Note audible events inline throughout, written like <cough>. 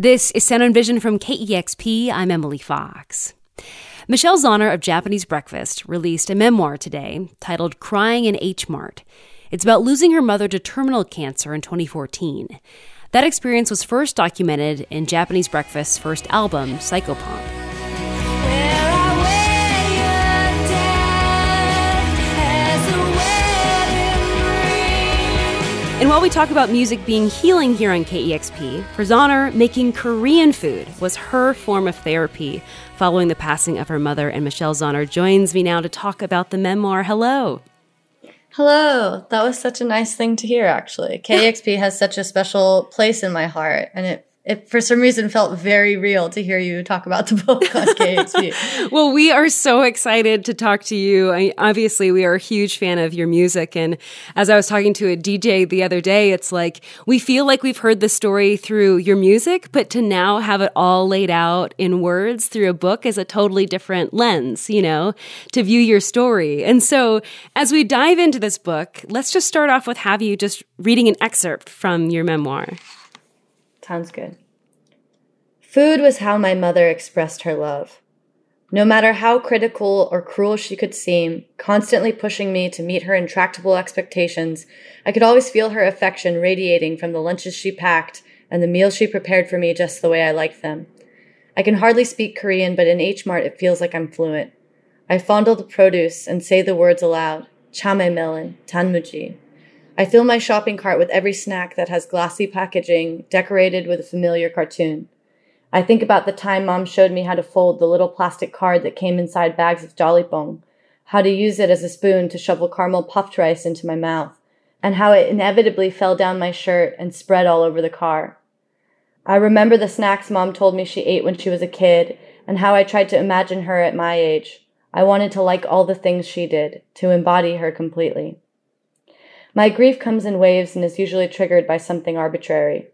This is Sound and Vision from KEXP. I'm Emily Fox. Michelle Zauner of Japanese Breakfast released a memoir today titled Crying in H Mart. It's about losing her mother to terminal cancer in 2014. That experience was first documented in Japanese Breakfast's first album, Psychopomp. And while we talk about music being healing here on KEXP, for Zauner, making Korean food was her form of therapy following the passing of her mother. And Michelle Zauner joins me now to talk about the memoir. Hello. Hello. That was such a nice thing to hear, actually. KEXP has such a special place in my heart, and it it for some reason felt very real to hear you talk about the book on <laughs> KEXP. well, we are so excited to talk to you. I, obviously, we are a huge fan of your music. And as I was talking to a DJ the other day, it's like we feel like we've heard the story through your music, but to now have it all laid out in words through a book is a totally different lens, you know, to view your story. And so as we dive into this book, let's just start off with have you just reading an excerpt from your memoir. Sounds good. Food was how my mother expressed her love. No matter how critical or cruel she could seem, constantly pushing me to meet her intractable expectations, I could always feel her affection radiating from the lunches she packed and the meals she prepared for me just the way I liked them. I can hardly speak Korean, but in H Mart it feels like I'm fluent. I fondle the produce and say the words aloud chame melon, tanmuji, I fill my shopping cart with every snack that has glossy packaging decorated with a familiar cartoon. I think about the time mom showed me how to fold the little plastic card that came inside bags of Jolly Jollypong, how to use it as a spoon to shovel caramel puffed rice into my mouth, and how it inevitably fell down my shirt and spread all over the car. I remember the snacks mom told me she ate when she was a kid and how I tried to imagine her at my age. I wanted to like all the things she did, to embody her completely. My grief comes in waves and is usually triggered by something arbitrary.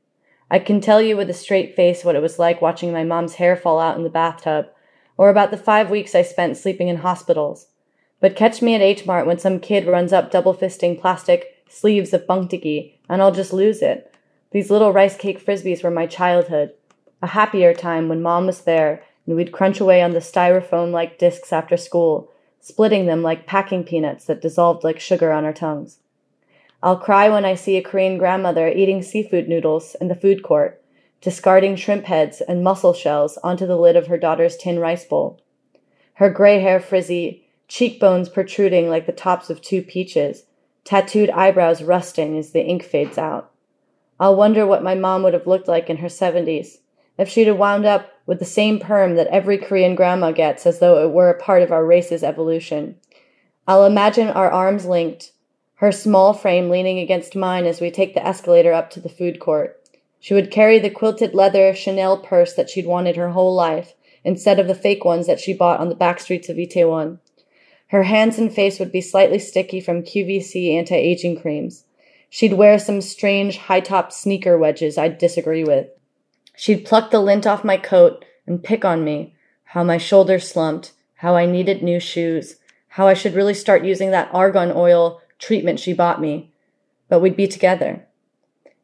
I can tell you with a straight face what it was like watching my mom's hair fall out in the bathtub, or about the five weeks I spent sleeping in hospitals. But catch me at H Mart when some kid runs up double fisting plastic sleeves of ppeongtwigi, and I'll just lose it. These little rice cake frisbees were my childhood. A happier time when mom was there and we'd crunch away on the styrofoam like discs after school, splitting them like packing peanuts that dissolved like sugar on our tongues. I'll cry when I see a Korean grandmother eating seafood noodles in the food court, discarding shrimp heads and mussel shells onto the lid of her daughter's tin rice bowl. Her gray hair frizzy, cheekbones protruding like the tops of two peaches, tattooed eyebrows rusting as the ink fades out. I'll wonder what my mom would have looked like in her 70s, if she'd have wound up with the same perm that every Korean grandma gets as though it were a part of our race's evolution. I'll imagine our arms linked, her small frame leaning against mine as we take the escalator up to the food court. She would carry the quilted leather Chanel purse that she'd wanted her whole life, instead of the fake ones that she bought on the back streets of Itaewon. Her hands and face would be slightly sticky from QVC anti-aging creams. She'd wear some strange high-top sneaker wedges I'd disagree with. She'd pluck the lint off my coat and pick on me, how my shoulders slumped, how I needed new shoes, how I should really start using that argan oil treatment she bought me, but we'd be together.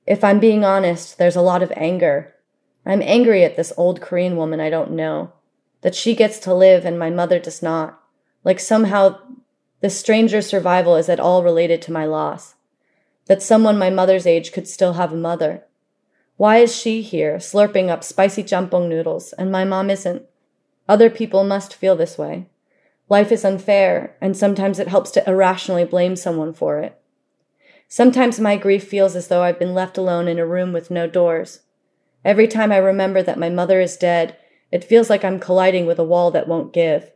If I'm being honest, there's a lot of anger. I'm angry at this old Korean woman I don't know, that she gets to live and my mother does not. Like somehow this stranger's survival is at all related to my loss. That someone my mother's age could still have a mother. Why is she here, slurping up spicy jampong noodles, and my mom isn't? Other people must feel this way. Life is unfair, and sometimes it helps to irrationally blame someone for it. Sometimes my grief feels as though I've been left alone in a room with no doors. Every time I remember that my mother is dead, it feels like I'm colliding with a wall that won't give.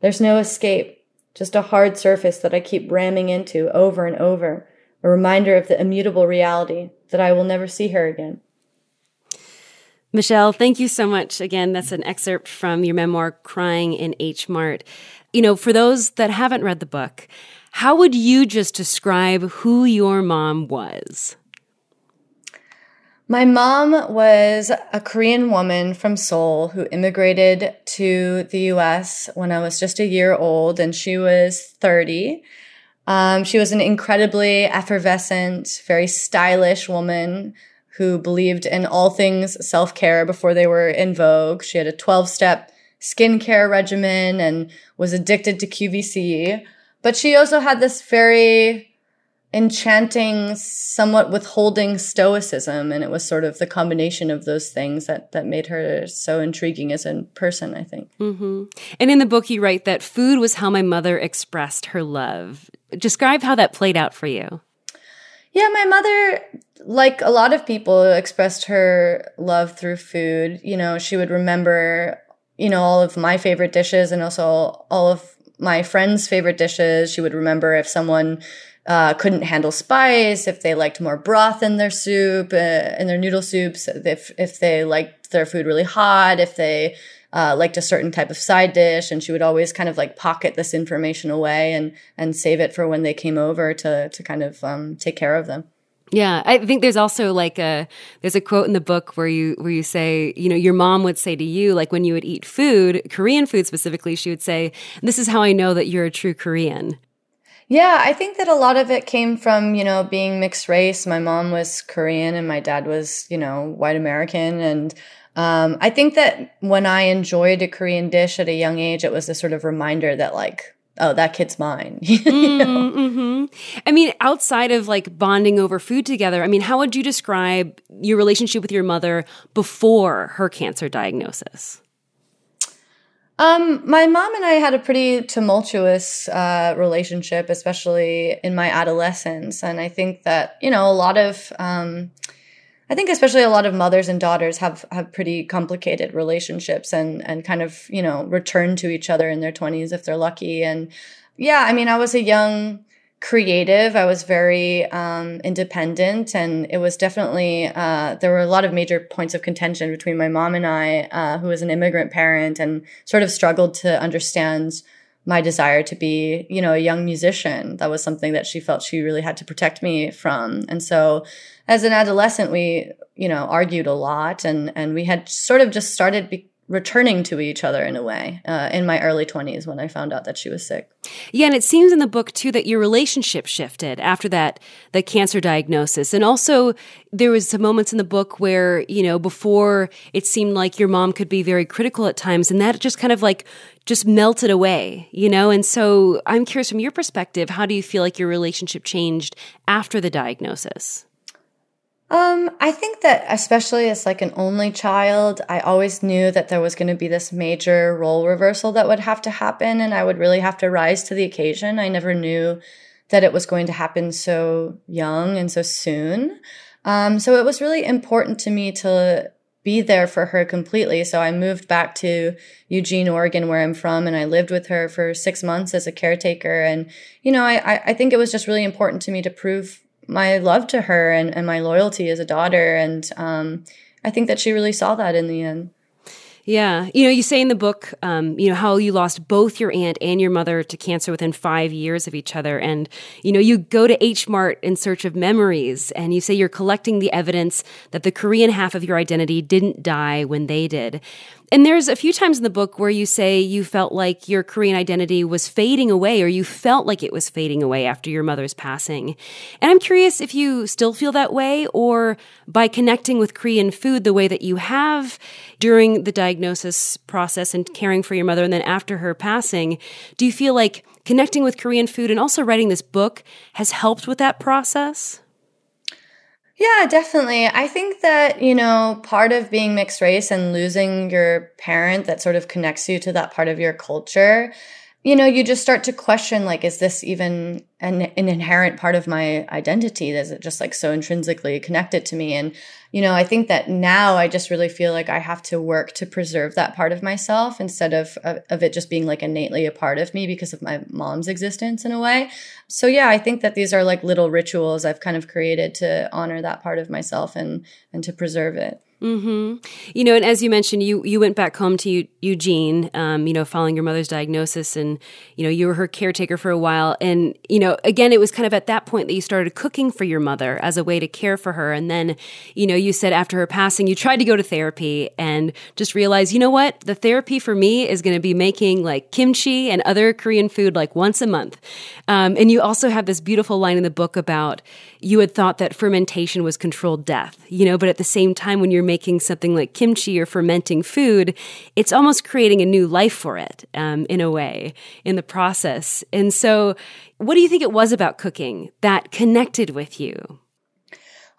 There's no escape, just a hard surface that I keep ramming into over and over, a reminder of the immutable reality that I will never see her again. Michelle, thank you so much. Again, that's an excerpt from your memoir, Crying in H Mart. You know, for those that haven't read the book, how would you just describe who your mom was? My mom was a Korean woman from Seoul who immigrated to the US when I was just a year old, and she was 30. Um, she was an incredibly effervescent, very stylish woman who believed in all things self care before they were in vogue. She had a 12 step skincare regimen and was addicted to QVC. But she also had this very enchanting, somewhat withholding stoicism. And it was sort of the combination of those things that, that made her so intriguing as a person, I think. Mm-hmm. And in the book, you write that food was how my mother expressed her love. Describe how that played out for you. Yeah, my mother, like a lot of people, expressed her love through food. You know, she would remember, you know, all of my favorite dishes and also all of my friends' favorite dishes. She would remember if someone uh, couldn't handle spice, if they liked more broth in their soup, uh, in their noodle soups, if if they liked their food really hot, if they uh, liked a certain type of side dish, and she would always kind of like pocket this information away and and save it for when they came over to to kind of um, take care of them. Yeah, I think there's also like a there's a quote in the book where you where you say, you know, your mom would say to you like when you would eat food, Korean food specifically, she would say, "This is how I know that you're a true Korean." Yeah, I think that a lot of it came from, you know, being mixed race. My mom was Korean and my dad was, you know, white American. And um, I think that when I enjoyed a Korean dish at a young age, it was a sort of reminder that, like, oh, that kid's mine. <laughs> mm, hmm I mean, outside of like bonding over food together, I mean, how would you describe your relationship with your mother before her cancer diagnosis? Um, my mom and I had a pretty tumultuous uh, relationship, especially in my adolescence. And I think that, you know, a lot of, um, I think especially a lot of mothers and daughters have, have pretty complicated relationships and, and kind of, you know, return to each other in their 20s if they're lucky. And yeah, I mean, I was a young, creative. I was very um, independent, and it was definitely uh, there were a lot of major points of contention between my mom and I, uh, who was an immigrant parent, and sort of struggled to understand my desire to be, you know, a young musician. That was something that she felt she really had to protect me from, and so as an adolescent, we, you know, argued a lot, and and we had sort of just started. Be- returning to each other in a way uh, in my early 20s when I found out that she was sick. Yeah, and it seems in the book too that your relationship shifted after that the cancer diagnosis. And also there was some moments in the book where, you know, before it seemed like your mom could be very critical at times and that just kind of like just melted away, you know? And so I'm curious from your perspective, how do you feel like your relationship changed after the diagnosis? Um, I think that especially as like an only child, I always knew that there was going to be this major role reversal that would have to happen and I would really have to rise to the occasion. I never knew that it was going to happen so young and so soon. Um, so it was really important to me to be there for her completely. So I moved back to Eugene, Oregon, where I'm from, and I lived with her for six months as a caretaker. And, you know, I, I think it was just really important to me to prove my love to her and, and my loyalty as a daughter. And um, I think that she really saw that in the end. Yeah. You know, you say in the book, um, you know, how you lost both your aunt and your mother to cancer within five years of each other. And, you know, you go to H Mart in search of memories and you say you're collecting the evidence that the Korean half of your identity didn't die when they did. And there's a few times in the book where you say you felt like your Korean identity was fading away or you felt like it was fading away after your mother's passing. And I'm curious if you still feel that way or by connecting with Korean food the way that you have during the diagnosis process and caring for your mother and then after her passing, do you feel like connecting with Korean food and also writing this book has helped with that process? Yeah, definitely. I think that, you know, part of being mixed race and losing your parent that sort of connects you to that part of your culture, you know, you just start to question like, is this even an, an inherent part of my identity? Is it just like so intrinsically connected to me? And you know, I think that now I just really feel like I have to work to preserve that part of myself instead of, of it just being like innately a part of me because of my mom's existence in a way. So yeah, I think that these are like little rituals I've kind of created to honor that part of myself and and to preserve it. Mm-hmm. You know, and as you mentioned, you you went back home to Eugene, um, you know, following your mother's diagnosis, and you know, you were her caretaker for a while. And you know, again, it was kind of at that point that you started cooking for your mother as a way to care for her. And then, you know, you said after her passing, you tried to go to therapy and just realized, you know what, the therapy for me is going to be making like kimchi and other Korean food like once a month. Um, and you also have this beautiful line in the book about you had thought that fermentation was controlled death, you know, but at the same time, when you're making something like kimchi or fermenting food, it's almost creating a new life for it um, in a way in the process. And so, what do you think it was about cooking that connected with you?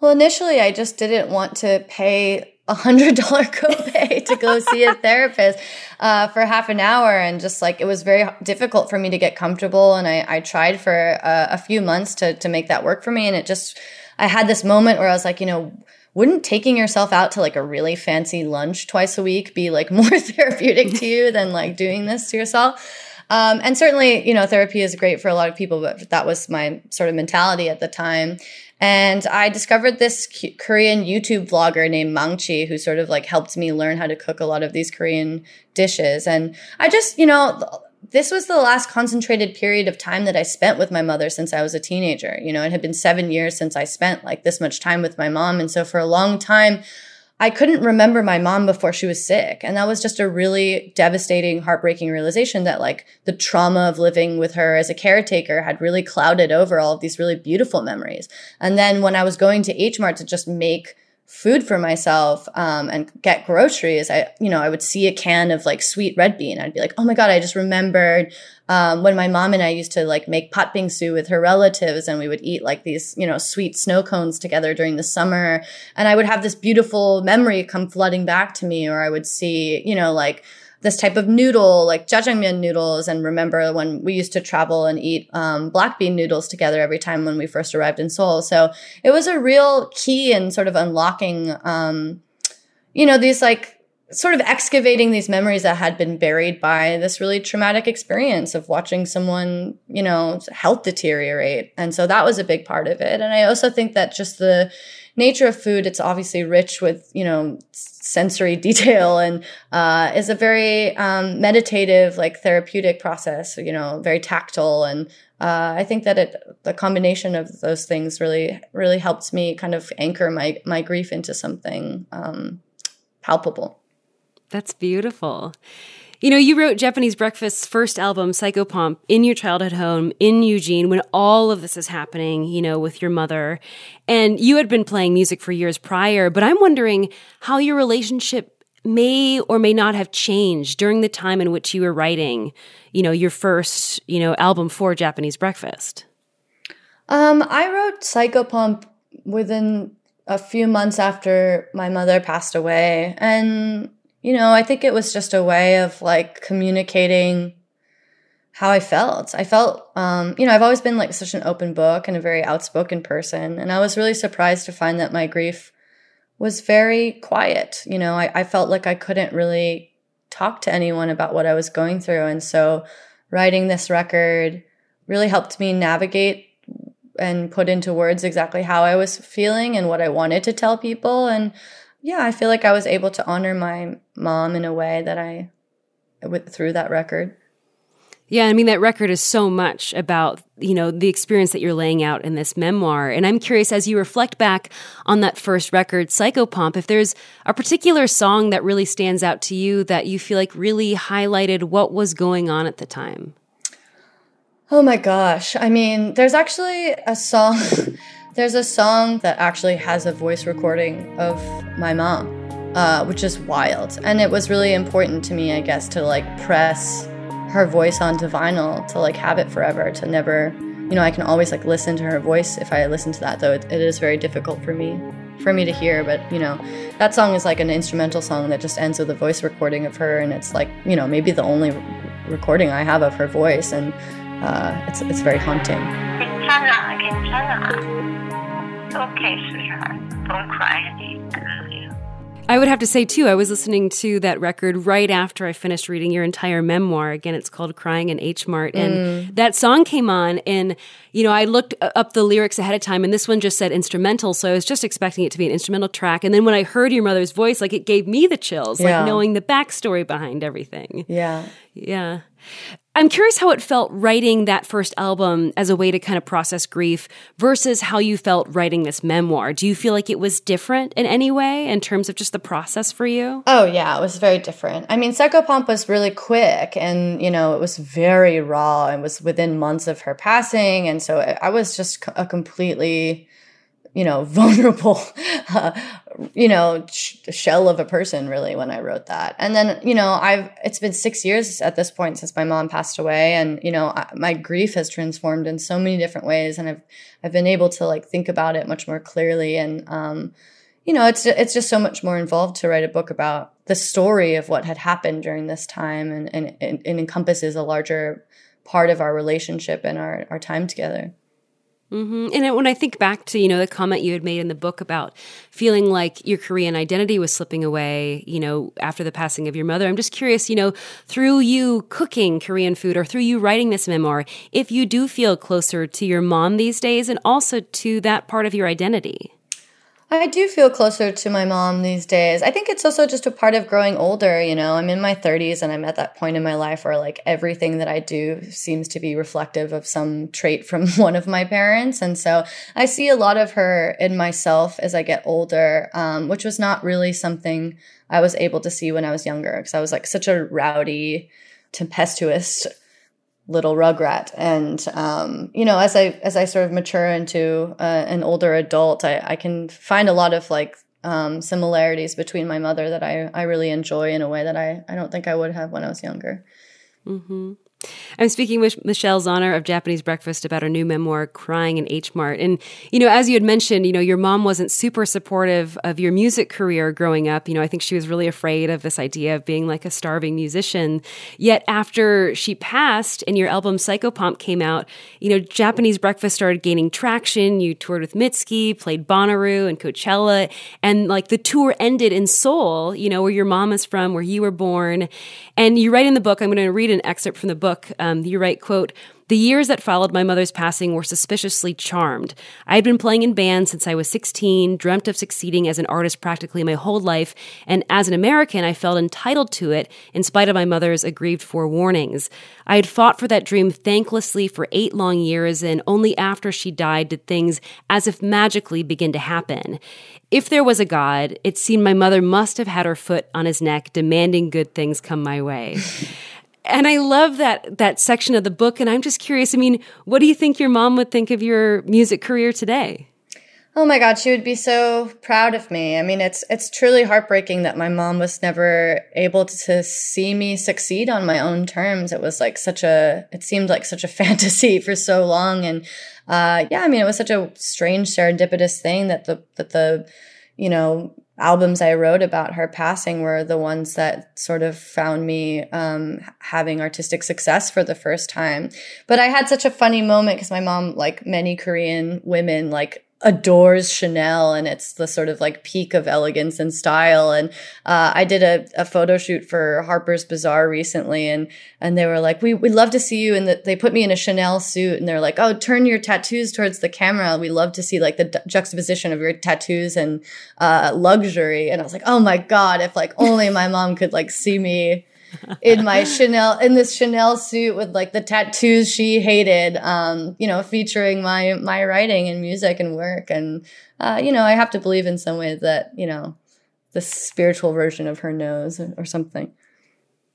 Well, initially, I just didn't want to pay a hundred dollar <laughs> copay to go see a therapist uh, for half an hour and just like it was very difficult for me to get comfortable and i, I tried for a, a few months to, to make that work for me and it just i had this moment where i was like you know wouldn't taking yourself out to like a really fancy lunch twice a week be like <laughs> more therapeutic to you than like doing this to yourself um, and certainly, you know, therapy is great for a lot of people, but that was my sort of mentality at the time. And I discovered this Korean YouTube vlogger named Maangchi who sort of like helped me learn how to cook a lot of these Korean dishes. And I just, you know, this was the last concentrated period of time that I spent with my mother since I was a teenager. You know, it had been seven years since I spent like this much time with my mom. And so for a long time, I couldn't remember my mom before she was sick. And that was just a really devastating, heartbreaking realization that like the trauma of living with her as a caretaker had really clouded over all of these really beautiful memories. And then when I was going to H Mart to just make food for myself um, and get groceries, I, you know, I would see a can of like sweet red bean. I'd be like, oh my God, I just remembered um, when my mom and I used to like make patbingsu with her relatives and we would eat like these, you know, sweet snow cones together during the summer. And I would have this beautiful memory come flooding back to me, or I would see, you know, like, this type of noodle, like jjajangmyeon noodles. And remember when we used to travel and eat um, black bean noodles together every time when we first arrived in Seoul. So it was a real key in sort of unlocking, um, you know, these like sort of excavating these memories that had been buried by this really traumatic experience of watching someone, you know, health deteriorate. And so that was a big part of it. And I also think that just the nature of food, it's obviously rich with, you know, sensory <laughs> detail and uh, is a very um, meditative, like therapeutic process, you know, very tactile. And uh, I think that it, the combination of those things really, really helps me kind of anchor my, my grief into something um, palpable. That's beautiful. You know, you wrote Japanese Breakfast's first album, Psychopomp, in your childhood home in Eugene when all of this is happening, you know, with your mother. And you had been playing music for years prior, but I'm wondering how your relationship may or may not have changed during the time in which you were writing, you know, your first, you know, album for Japanese Breakfast. Um, I wrote Psychopomp within a few months after my mother passed away. And you know, I think it was just a way of like communicating how I felt. I felt, um, you know, I've always been like such an open book and a very outspoken person. And I was really surprised to find that my grief was very quiet. You know, I, I felt like I couldn't really talk to anyone about what I was going through. And so writing this record really helped me navigate and put into words exactly how I was feeling and what I wanted to tell people. And yeah, I feel like I was able to honor my mom in a way that I went through that record. Yeah, I mean that record is so much about, you know, the experience that you're laying out in this memoir. And I'm curious as you reflect back on that first record, Psychopomp, if there's a particular song that really stands out to you that you feel like really highlighted what was going on at the time. Oh my gosh. I mean, there's actually a song <laughs> There's a song that actually has a voice recording of my mom, uh, which is wild. And it was really important to me, I guess, to like press her voice onto vinyl to like have it forever, to never, you know, I can always like listen to her voice if I listen to that, though it, it is very difficult for me for me to hear. But you know that song is like an instrumental song that just ends with a voice recording of her and it's like you know maybe the only recording i have of her voice and uh, it's, it's very haunting okay, sweetheart. Don't cry. I love you. I would have to say, too, I was listening to that record right after I finished reading your entire memoir. Again, it's called Crying in H Mart. And mm. that song came on, and, you know, I looked up the lyrics ahead of time, and this one just said instrumental. So I was just expecting it to be an instrumental track. And then when I heard your mother's voice, like it gave me the chills, yeah. like knowing the backstory behind everything. Yeah. Yeah. I'm curious how it felt writing that first album as a way to kind of process grief versus how you felt writing this memoir. Do you feel like it was different in any way in terms of just the process for you? Oh, yeah, it was very different. I mean, Psychopomp was really quick and, you know, it was very raw. It was within months of her passing. And so I was just a completely you know, <laughs> vulnerable, uh, you know, sh- shell of a person really when I wrote that. And then, you know, I've, it's been six years at this point since my mom passed away. And, you know, I, my grief has transformed in so many different ways. And I've, I've been able to like think about it much more clearly. And, um, you know, it's, it's just so much more involved to write a book about the story of what had happened during this time and, and, and it encompasses a larger part of our relationship and our, our time together. Mm-hmm. And when I think back to, you know, the comment you had made in the book about feeling like your Korean identity was slipping away, you know, after the passing of your mother, I'm just curious, you know, through you cooking Korean food or through you writing this memoir, if you do feel closer to your mom these days and also to that part of your identity. I do feel closer to my mom these days. I think it's also just a part of growing older. You know, I'm in my 30s and I'm at that point in my life where like everything that I do seems to be reflective of some trait from <laughs> one of my parents. And so I see a lot of her in myself as I get older, um, which was not really something I was able to see when I was younger because I was like such a rowdy, tempestuous little rugrat and um, you know as i as i sort of mature into uh, an older adult I, I can find a lot of like um, similarities between my mother that I, I really enjoy in a way that I, I don't think I would have when I was younger. Mm-hmm. I'm speaking with Michelle Zauner of Japanese Breakfast about her new memoir, Crying in H Mart. And, you know, as you had mentioned, you know, your mom wasn't super supportive of your music career growing up. You know, I think she was really afraid of this idea of being like a starving musician. Yet after she passed and your album Psychopomp came out, you know, Japanese Breakfast started gaining traction. You toured with Mitski, played Bonnaroo and Coachella, and like the tour ended in Seoul, you know, where your mom is from, where you were born. And you write in the book, I'm going to read an excerpt from the book book, um, you write, quote, the years that followed my mother's passing were suspiciously charmed. I had been playing in bands since I was 16, dreamt of succeeding as an artist practically my whole life, and as an American, I felt entitled to it in spite of my mother's aggrieved forewarnings. I had fought for that dream thanklessly for eight long years, and only after she died did things as if magically begin to happen. If there was a God, it seemed my mother must have had her foot on his neck, demanding good things come my way. <laughs> and I love that that section of the book. And I'm just curious. I mean, what do you think your mom would think of your music career today? Oh my God, she would be so proud of me. I mean, it's it's truly heartbreaking that my mom was never able to see me succeed on my own terms. It was like such a it seemed like such a <laughs> fantasy for so long, and uh, yeah, I mean, it was such a strange serendipitous thing that the that the you know albums I wrote about her passing were the ones that sort of found me um, having artistic success for the first time. But I had such a funny moment because my mom, like many Korean women, like adores Chanel and it's the sort of like peak of elegance and style. And uh, I did a, a photo shoot for Harper's Bazaar recently and and they were like, we, we'd love to see you. And the, they put me in a Chanel suit and they're like, oh, turn your tattoos towards the camera. We love to see like the juxtaposition of your tattoos and uh, luxury. And I was like, oh my God, if like only my mom could like see me in my Chanel in this Chanel suit with like the tattoos she hated, um, you know, featuring my my writing and music and work. And uh, you know, I have to believe in some way that you know the spiritual version of her knows or something.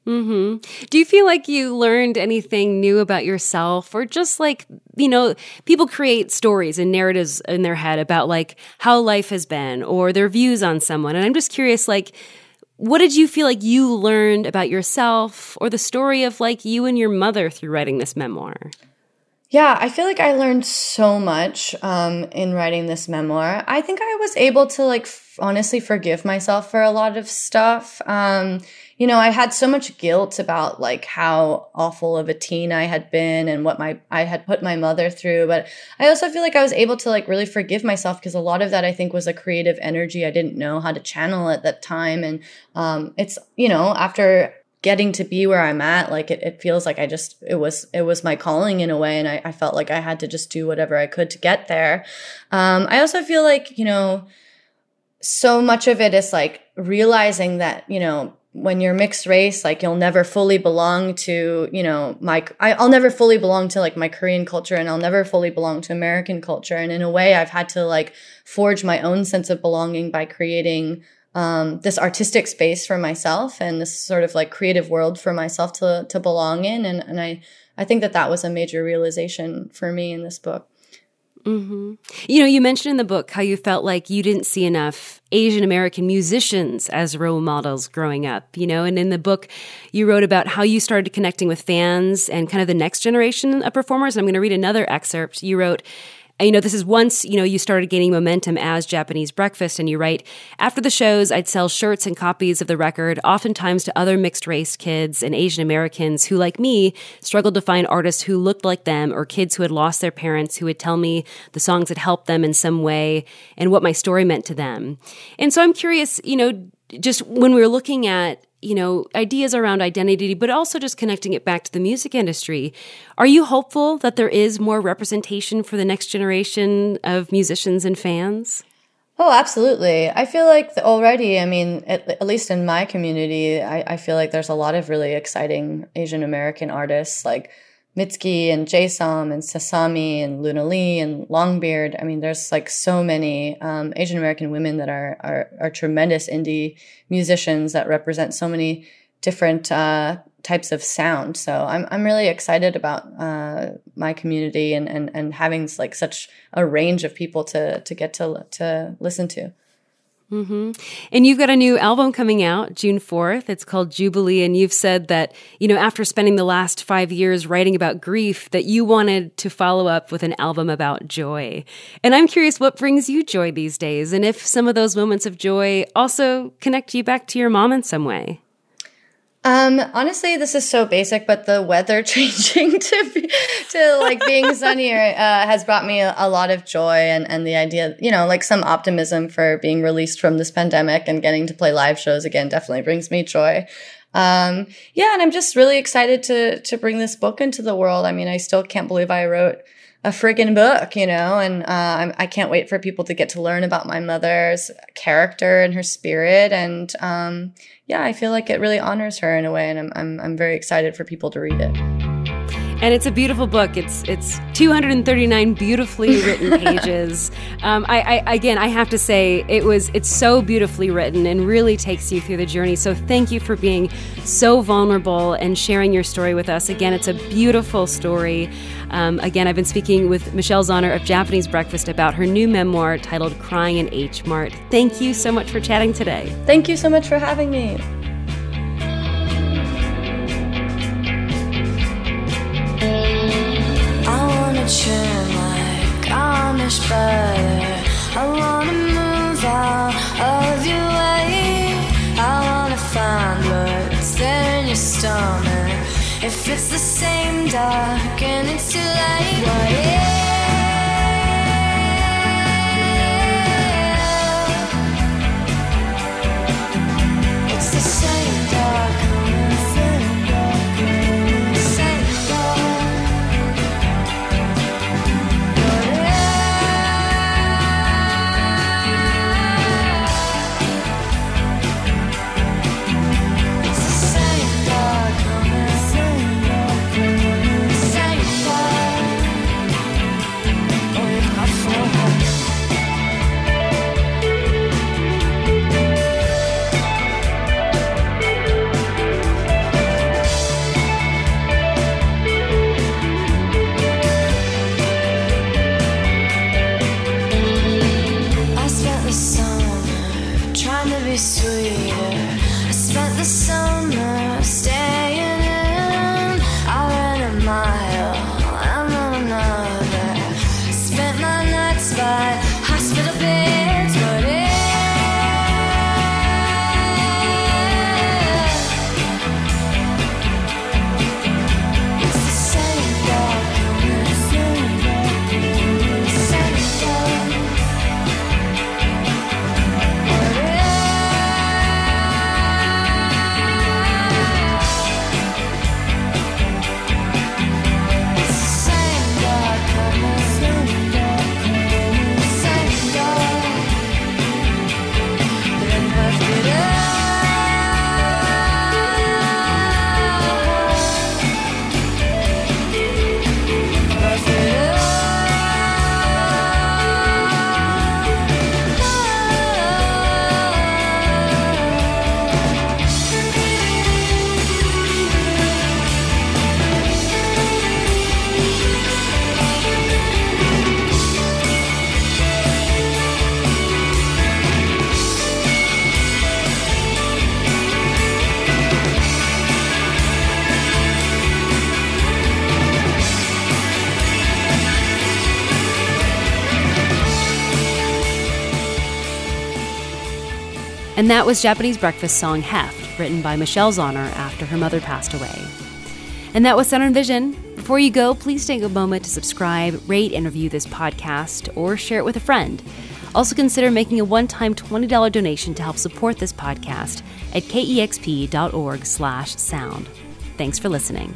hmm Do you feel like you learned anything new about yourself, or just like you know, people create stories and narratives in their head about like how life has been or their views on someone, and I'm just curious, like what did you feel like you learned about yourself or the story of like you and your mother through writing this memoir? Yeah, I feel like I learned so much um, in writing this memoir. I think I was able to like f- honestly forgive myself for a lot of stuff. Um, you know, I had so much guilt about like how awful of a teen I had been and what my I had put my mother through, but I also feel like I was able to like really forgive myself because a lot of that I think was a creative energy I didn't know how to channel at that time and um, it's you know after getting to be where I'm at, like it, it feels like I just it was it was my calling in a way, and I, I felt like I had to just do whatever I could to get there. Um, I also feel like you know, so much of it is like realizing that you know when you're mixed race, like you'll never fully belong to, you know, my, I, will never fully belong to like my Korean culture and I'll never fully belong to American culture. And in a way, I've had to like forge my own sense of belonging by creating um, this artistic space for myself and this sort of like creative world for myself to to belong in and and I I think that that was a major realization for me in this book. Mm-hmm. You know, you mentioned in the book how you felt like you didn't see enough Asian American musicians as role models growing up, you know, and in the book, you wrote about how you started connecting with fans and kind of the next generation of performers. I'm going to read another excerpt. You wrote, you know, this is once, you know, you started gaining momentum as Japanese Breakfast, and you write, after the shows, I'd sell shirts and copies of the record, oftentimes to other mixed race kids and Asian Americans who, like me, struggled to find artists who looked like them or kids who had lost their parents who would tell me the songs had helped them in some way and what my story meant to them. And so I'm curious, you know, just when we were looking at you know, ideas around identity, but also just connecting it back to the music industry. Are you hopeful that there is more representation for the next generation of musicians and fans? Oh, absolutely. I feel like already, I mean, at, at least in my community, I, I, feel like there's a lot of really exciting Asian American artists like Mitski and Jay Som and Sasami and Luna Li and Longbeard. I mean, there's like so many um, Asian American women that are, are, are tremendous indie musicians that represent so many different uh, types of sound. So I'm I'm really excited about uh, my community and, and and having like such a range of people to to get to to listen to. Mm-hmm. And you've got a new album coming out June 4th. It's called Jubilee. And you've said that, you know, after spending the last five years writing about grief, that you wanted to follow up with an album about joy. And I'm curious what brings you joy these days and if some of those moments of joy also connect you back to your mom in some way. Um, honestly, this is so basic, but the weather <laughs> changing to be, to like being sunnier uh, has brought me a, a, lot of joy and and the idea, you know, like some optimism for being released from this pandemic and getting to play live shows again definitely brings me joy. Um, yeah, and I'm just really excited to to bring this book into the world. I mean, I still can't believe I wrote a friggin' book, you know, and uh, I can't wait for people to get to learn about my mother's character and her spirit. And um, yeah, I feel like it really honors her in a way, and I'm, I'm, I'm very excited for people to read it and it's a beautiful book. It's it's 239 beautifully <laughs> written pages. Um, I, I, again, I have to say, it was it's so beautifully written and really takes you through the journey. So thank you for being so vulnerable and sharing your story with us. Again, it's a beautiful story. Um, again, I've been speaking with Michelle Zauner of Japanese Breakfast about her new memoir titled "Crying in H Mart." Thank you so much for chatting today. Thank you so much for having me. Amish butter. I wanna move out of your way. I wanna find what's in your stomach. If it's the same dark and it's too late, what if? And that was Japanese breakfast song Heft, written by Michelle Zauner after her mother passed away. And that was Sound and Vision. Before you go, please take a moment to subscribe, rate, and review this podcast, or share it with a friend. Also consider making a one-time $20 donation to help support this podcast at kexp.org/sound. Thanks for listening.